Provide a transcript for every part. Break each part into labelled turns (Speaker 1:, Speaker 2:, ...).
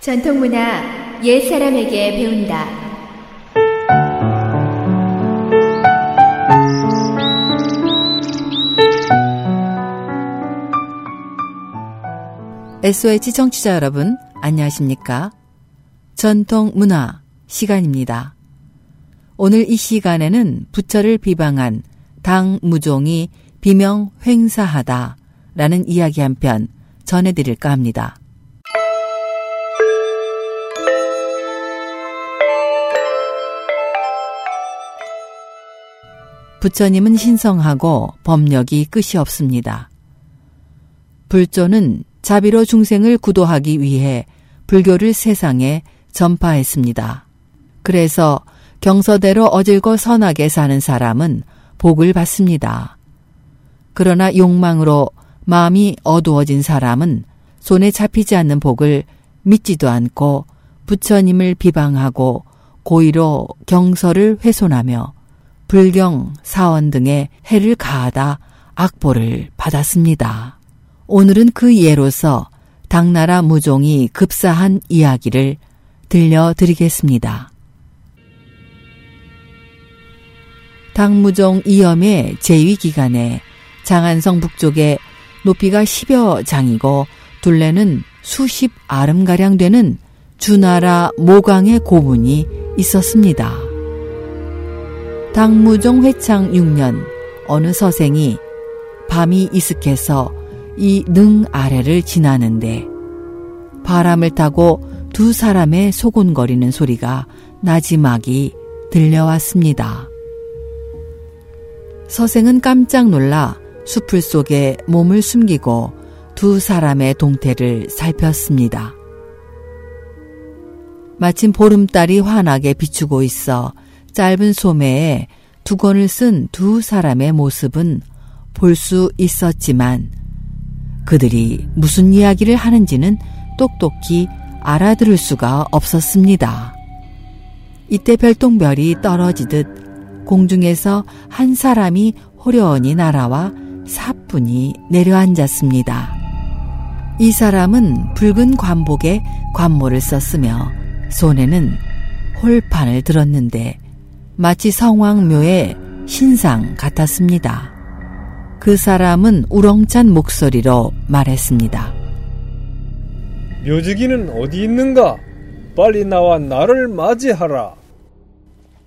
Speaker 1: 전통문화 옛 사람에게 배운다.
Speaker 2: SOH 청취자 여러분, 안녕하십니까? 전통 문화 시간입니다. 오늘 이 시간에는 부처를 비방한 당 무종이 비명 횡사하다 라는 이야기 한 편 전해드릴까 합니다. 부처님은 신성하고 법력이 끝이 없습니다. 불조는 자비로 중생을 구도하기 위해 불교를 세상에 전파했습니다. 그래서 경서대로 어질고 선하게 사는 사람은 복을 받습니다. 그러나 욕망으로 마음이 어두워진 사람은 손에 잡히지 않는 복을 믿지도 않고 부처님을 비방하고 고의로 경서를 훼손하며 불경, 사원 등의 해를 가하다 악보를 받았습니다. 오늘은 그 예로서 당나라 무종이 급사한 이야기를 들려드리겠습니다. 당무종 이염의 제위 기간에 장안성 북쪽에 높이가 10여 장이고 둘레는 수십 아름가량 되는 주나라 모강의 고분이 있었습니다. 당무종 회창 6년 어느 서생이 밤이 이슥해서 이 능 아래를 지나는데 바람을 타고 두 사람의 소곤거리는 소리가 나지막이 들려왔습니다. 서생은 깜짝 놀라 수풀 속에 몸을 숨기고 두 사람의 동태를 살폈습니다. 마침 보름달이 환하게 비추고 있어 짧은 소매에 두건을 쓴 두 사람의 모습은 볼 수 있었지만 그들이 무슨 이야기를 하는지는 똑똑히 알아들을 수가 없었습니다. 이때 별똥별이 떨어지듯 공중에서 한 사람이 호련히 날아와 사뿐히 내려앉았습니다. 이 사람은 붉은 관복에 관모를 썼으며 손에는 홀판을 들었는데 마치 성왕묘의 신상 같았습니다. 그 사람은 우렁찬 목소리로 말했습니다.
Speaker 3: 묘지기는 어디 있는가? 빨리 나와 나를 맞이하라.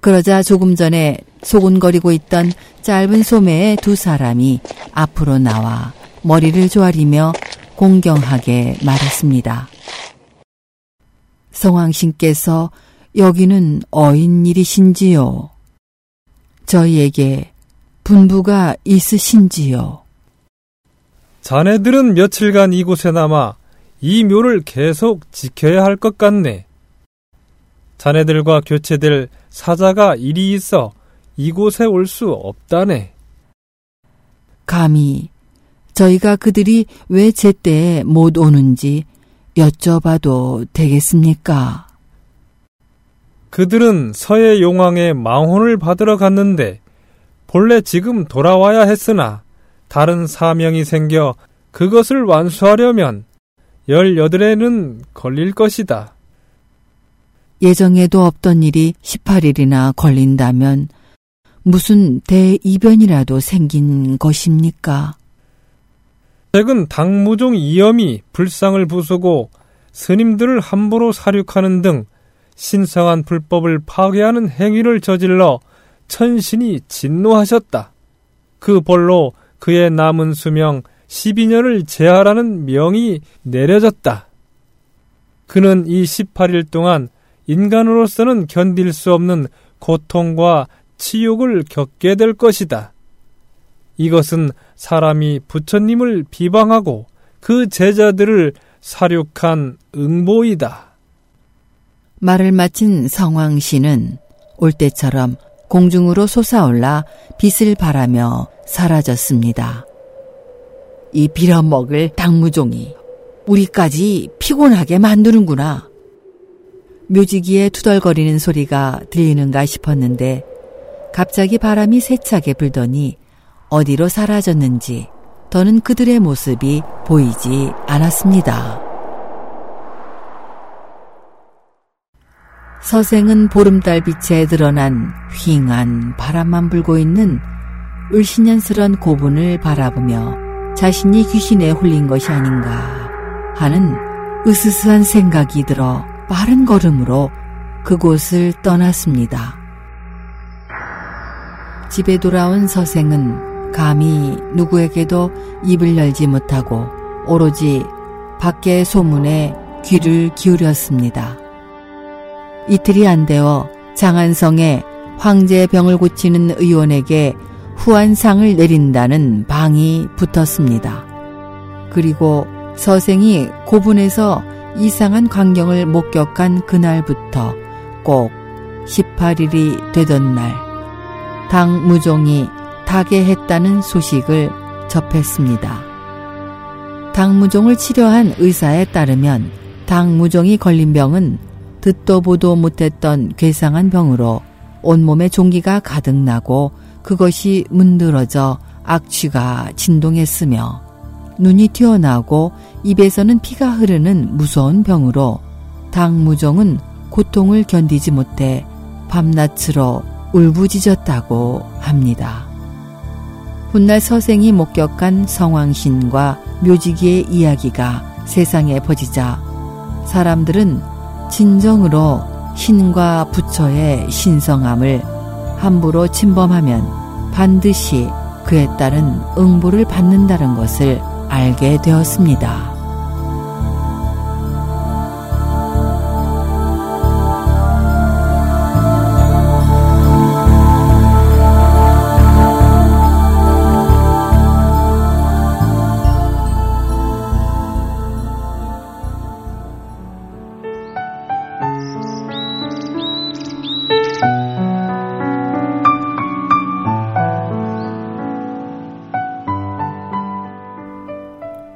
Speaker 2: 그러자 조금 전에 소곤거리고 있던 짧은 소매의 두 사람이 앞으로 나와 머리를 조아리며 공경하게 말했습니다. 성왕신께서 여기는 어인일이신지요? 저희에게 분부가 있으신지요?
Speaker 3: 자네들은 며칠간 이곳에 남아 이 묘를 계속 지켜야 할 것 같네. 자네들과 교체될 사자가 일이 있어 이곳에 올 수 없다네.
Speaker 2: 감히 저희가 그들이 왜 제때에 못 오는지 여쭤봐도 되겠습니까?
Speaker 3: 그들은 서해 용왕의 망혼을 받으러 갔는데 본래 지금 돌아와야 했으나 다른 사명이 생겨 그것을 완수하려면 18에는 걸릴 것이다.
Speaker 2: 예정에도 없던 일이 18일이나 걸린다면 무슨 대이변이라도 생긴 것입니까?
Speaker 3: 최근 당무종 이염이 불상을 부수고 스님들을 함부로 사륙하는 등 신성한 불법을 파괴하는 행위를 저질러 천신이 진노하셨다. 그 벌로 그의 남은 수명 12년을 제하라는 명이 내려졌다. 그는 이 18일 동안 인간으로서는 견딜 수 없는 고통과 치욕을 겪게 될 것이다. 이것은 사람이 부처님을 비방하고 그 제자들을 사륙한 응보이다.
Speaker 2: 말을 마친 성왕씨는 올 때처럼 공중으로 솟아올라 빛을 발하며 사라졌습니다. 이 빌어먹을 당무종이 우리까지 피곤하게 만드는구나. 묘지기에 투덜거리는 소리가 들리는가 싶었는데 갑자기 바람이 세차게 불더니 어디로 사라졌는지 더는 그들의 모습이 보이지 않았습니다. 서생은 보름달 빛에 드러난 휑한 바람만 불고 있는 을신년스런 고분을 바라보며 자신이 귀신에 홀린 것이 아닌가 하는 으스스한 생각이 들어 빠른 걸음으로 그곳을 떠났습니다. 집에 돌아온 서생은 감히 누구에게도 입을 열지 못하고 오로지 밖의 소문에 귀를 기울였습니다. 이틀이 안 되어 장안성에 황제 병을 고치는 의원에게 후한상을 내린다는 방이 붙었습니다. 그리고 서생이 고분에서 이상한 광경을 목격한 그날부터 꼭 18일이 되던 날, 당 무종이 타계했다는 소식을 접했습니다. 당 무종을 치료한 의사에 따르면 당 무종이 걸린 병은 듣도 보도 못했던 괴상한 병으로 온몸에 종기가 가득 나고 그것이 문드러져 악취가 진동했으며 눈이 튀어나오고 입에서는 피가 흐르는 무서운 병으로 당무종은 고통을 견디지 못해 밤낮으로 울부짖었다고 합니다. 훗날 서생이 목격한 성왕신과 묘지기의 이야기가 세상에 퍼지자 사람들은 진정으로 신과 부처의 신성함을 함부로 침범하면 반드시 그에 따른 응보를 받는다는 것을 알게 되었습니다.